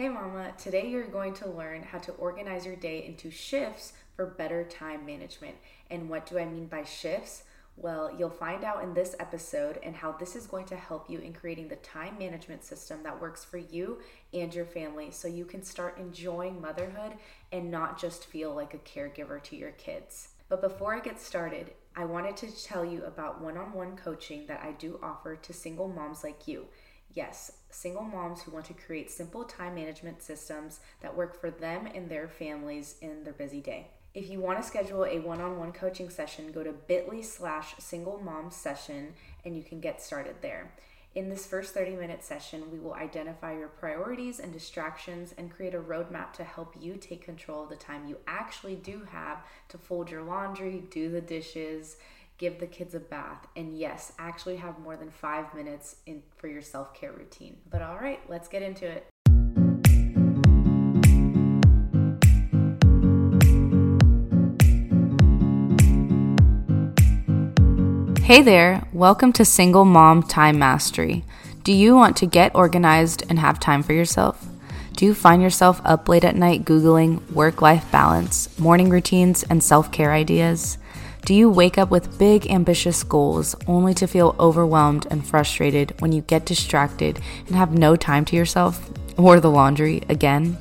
Hey, Mama. Today you're going to learn how to organize your day into shifts for better time management. And what do I mean by shifts? Well, you'll find out in this episode and how this is going to help you in creating the time management system that works for you and your family so you can start enjoying motherhood and not just feel like a caregiver to your kids. But before I get started, I wanted to tell you about one on one coaching that I do offer to single moms like you. Yes, single moms who want to create simple time management systems that work for them and their families in their busy day. If you want to schedule a one on one coaching session, go to bit.ly slash single mom session and you can get started there. In this first 30 minute session, we will identify your priorities and distractions and create a roadmap to help you take control of the time you actually do have to fold your laundry, do the dishes, give the kids a bath, and yes, actually have more than five minutes in for your self care routine. But all right, let's get into it. Hey there, welcome to Single Mom Time Mastery. Do you want to get organized and have time for yourself? Do you find yourself up late at night Googling work life balance, morning routines, and self care ideas? Do you wake up with big, ambitious goals only to feel overwhelmed and frustrated when you get distracted and have no time to yourself or the laundry again?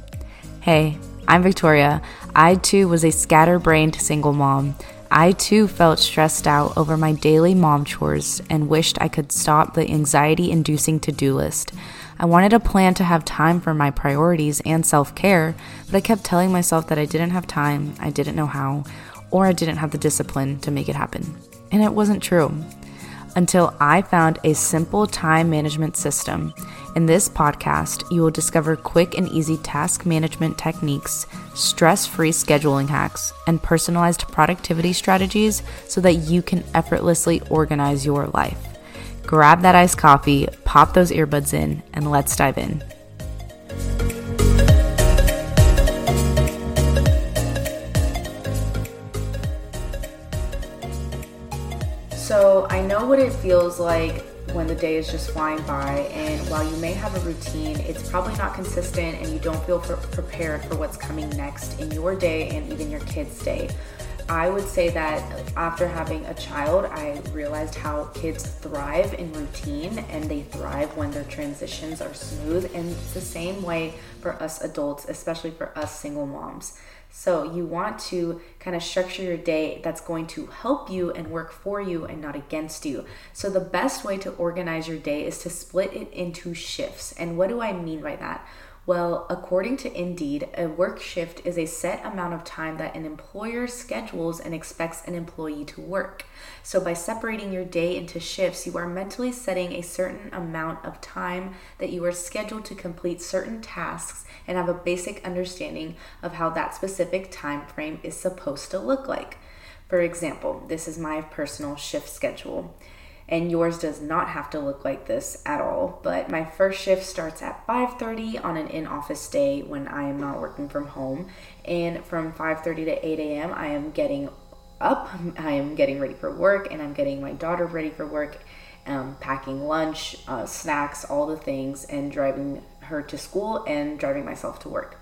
Hey, I'm Victoria. I too was a scatterbrained single mom. I too felt stressed out over my daily mom chores and wished I could stop the anxiety inducing to do list. I wanted a plan to have time for my priorities and self care, but I kept telling myself that I didn't have time, I didn't know how, or I didn't have the discipline to make it happen. And it wasn't true until I found a simple time management system. In this podcast, you will discover quick and easy task management techniques, stress free scheduling hacks, and personalized productivity strategies so that you can effortlessly organize your life. Grab that iced coffee, pop those earbuds in, and let's dive in. What it feels like when the day is just flying by, and while you may have a routine, it's probably not consistent and you don't feel prepared for what's coming next in your day and even your kids' day. I would say that after having a child, I realized how kids thrive in routine and they thrive when their transitions are smooth. And it's the same way for us adults, especially for us single moms. So you want to kind of structure your day that's going to help you and work for you and not against you. So the best way to organize your day is to split it into shifts. And what do I mean by that? Well, according to Indeed, a work shift is a set amount of time that an employer schedules and expects an employee to work. So, by separating your day into shifts, you are mentally setting a certain amount of time that you are scheduled to complete certain tasks and have a basic understanding of how that specific time frame is supposed to look like. For example, this is my personal shift schedule and yours does not have to look like this at all but my first shift starts at 5.30 on an in-office day when i am not working from home and from 5.30 to 8 a.m i am getting up i am getting ready for work and i'm getting my daughter ready for work um, packing lunch uh, snacks all the things and driving her to school and driving myself to work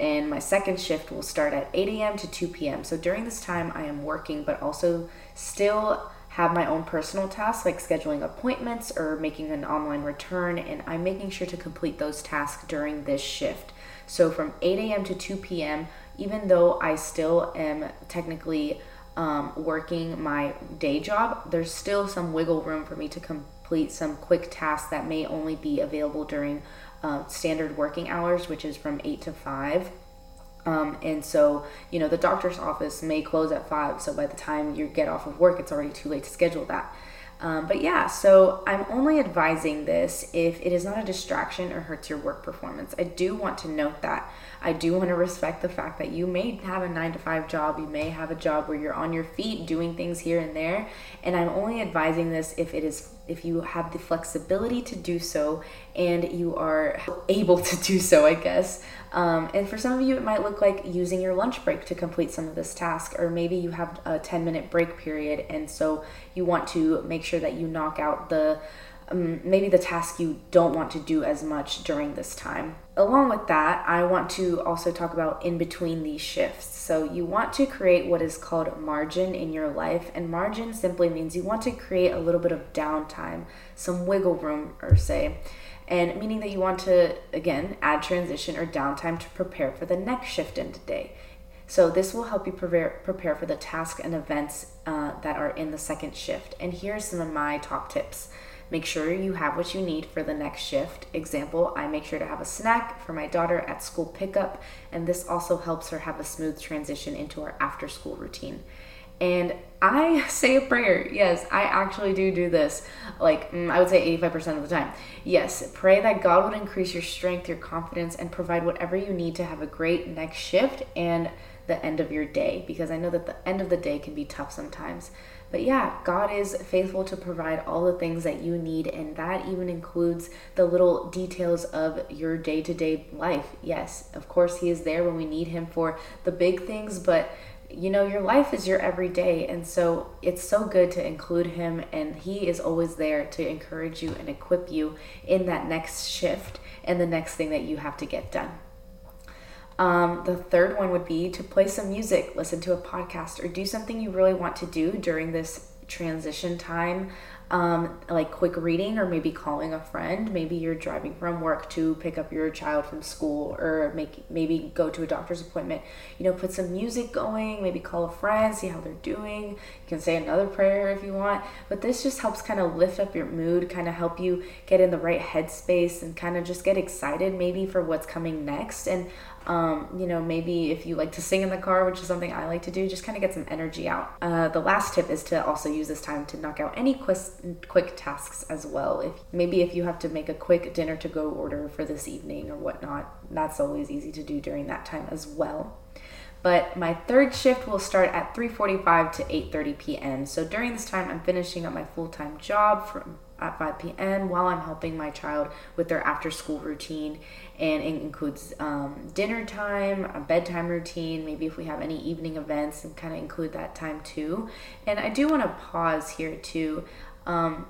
and my second shift will start at 8 a.m. to 2 p.m. So during this time, I am working, but also still have my own personal tasks like scheduling appointments or making an online return, and I'm making sure to complete those tasks during this shift. So from 8 a.m. to 2 p.m., even though I still am technically um, working my day job, there's still some wiggle room for me to complete some quick tasks that may only be available during uh, standard working hours, which is from 8 to 5. Um, and so, you know, the doctor's office may close at five. So by the time you get off of work, it's already too late to schedule that. Um, but yeah, so I'm only advising this if it is not a distraction or hurts your work performance. I do want to note that. I do want to respect the fact that you may have a nine to five job, you may have a job where you're on your feet doing things here and there. And I'm only advising this if it is if you have the flexibility to do so and you are able to do so, I guess. Um, and for some of you, it might look like using your lunch break to complete some of this task, or maybe you have a 10 minute break period, and so you want to make sure that you knock out the um, maybe the task you don't want to do as much during this time. along with that, I want to also talk about in between these shifts. So, you want to create what is called margin in your life, and margin simply means you want to create a little bit of downtime, some wiggle room, or say, and meaning that you want to, again, add transition or downtime to prepare for the next shift in the day. So, this will help you prepare, prepare for the tasks and events uh, that are in the second shift. And here's some of my top tips. Make sure you have what you need for the next shift. Example, I make sure to have a snack for my daughter at school pickup, and this also helps her have a smooth transition into our after school routine. And I say a prayer. Yes, I actually do do this. Like, mm, I would say 85% of the time. Yes, pray that God would increase your strength, your confidence, and provide whatever you need to have a great next shift and the end of your day because I know that the end of the day can be tough sometimes. But yeah, God is faithful to provide all the things that you need, and that even includes the little details of your day to day life. Yes, of course, He is there when we need Him for the big things, but you know, your life is your everyday. And so it's so good to include Him, and He is always there to encourage you and equip you in that next shift and the next thing that you have to get done. Um, the third one would be to play some music, listen to a podcast, or do something you really want to do during this transition time um, like quick reading or maybe calling a friend. Maybe you're driving from work to pick up your child from school or make maybe go to a doctor's appointment. You know, put some music going, maybe call a friend, see how they're doing. You can say another prayer if you want. But this just helps kind of lift up your mood, kind of help you get in the right headspace and kind of just get excited maybe for what's coming next. And um, you know, maybe if you like to sing in the car, which is something I like to do, just kind of get some energy out. Uh, the last tip is to also use this time to knock out any quick, quick tasks as well. If maybe if you have to make a quick dinner to go order for this evening or whatnot, that's always easy to do during that time as well but my third shift will start at 3:45 to 8:30 p.m. So during this time I'm finishing up my full-time job from at 5 p.m. while I'm helping my child with their after school routine. And it includes um, dinner time, a bedtime routine, maybe if we have any evening events, and kind of include that time too. And I do want to pause here too. Um,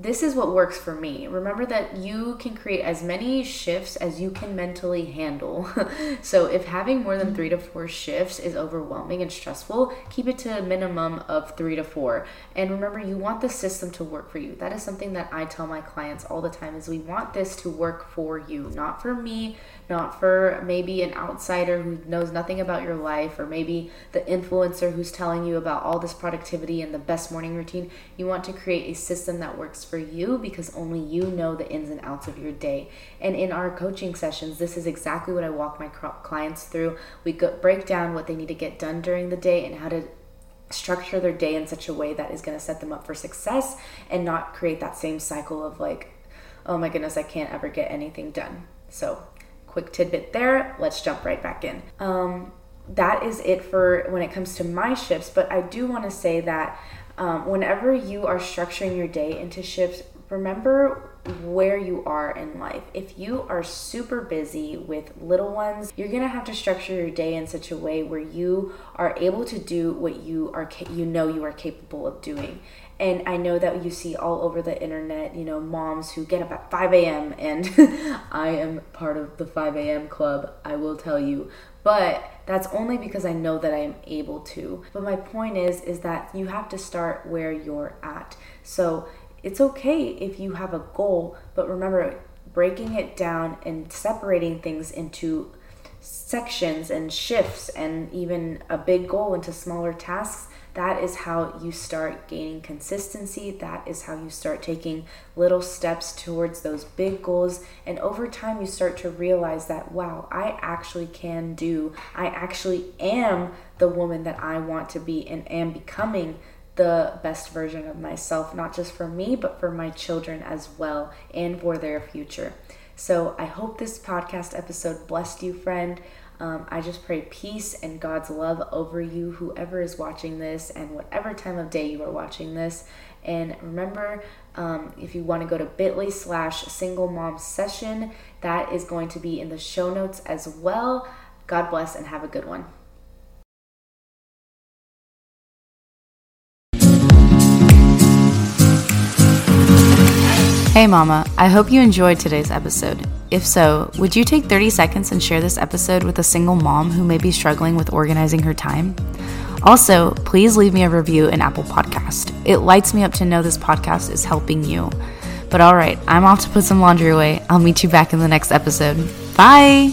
this is what works for me. Remember that you can create as many shifts as you can mentally handle. so, if having more than three to four shifts is overwhelming and stressful, keep it to a minimum of three to four. And remember, you want the system to work for you. That is something that I tell my clients all the time is we want this to work for you, not for me, not for maybe an outsider who knows nothing about your life or maybe the influencer who's telling you about all this productivity and the best morning routine. You want to create a system that works for you because only you know the ins and outs of your day. And in our coaching sessions, this is exactly what I walk my clients through. We go, break down what they need to get done during the day and how to structure their day in such a way that is going to set them up for success and not create that same cycle of like, oh my goodness, I can't ever get anything done. So quick tidbit there. Let's jump right back in. Um, that is it for when it comes to my shifts, but I do want to say that um, whenever you are structuring your day into shifts, remember where you are in life. If you are super busy with little ones, you're going to have to structure your day in such a way where you are able to do what you are you know you are capable of doing and I know that you see all over the internet, you know, moms who get up at 5 a.m. and I am part of the 5 a.m. club, I will tell you. But that's only because I know that I am able to. But my point is is that you have to start where you're at. So it's okay if you have a goal, but remember breaking it down and separating things into sections and shifts and even a big goal into smaller tasks that is how you start gaining consistency. That is how you start taking little steps towards those big goals. And over time, you start to realize that, wow, I actually can do, I actually am the woman that I want to be and am becoming the best version of myself, not just for me, but for my children as well and for their future. So I hope this podcast episode blessed you, friend. Um, I just pray peace and God's love over you, whoever is watching this, and whatever time of day you are watching this. And remember, um, if you want to go to bit.ly slash single mom session, that is going to be in the show notes as well. God bless and have a good one. Hey, Mama, I hope you enjoyed today's episode. If so, would you take 30 seconds and share this episode with a single mom who may be struggling with organizing her time? Also, please leave me a review in Apple Podcast. It lights me up to know this podcast is helping you. But all right, I'm off to put some laundry away. I'll meet you back in the next episode. Bye.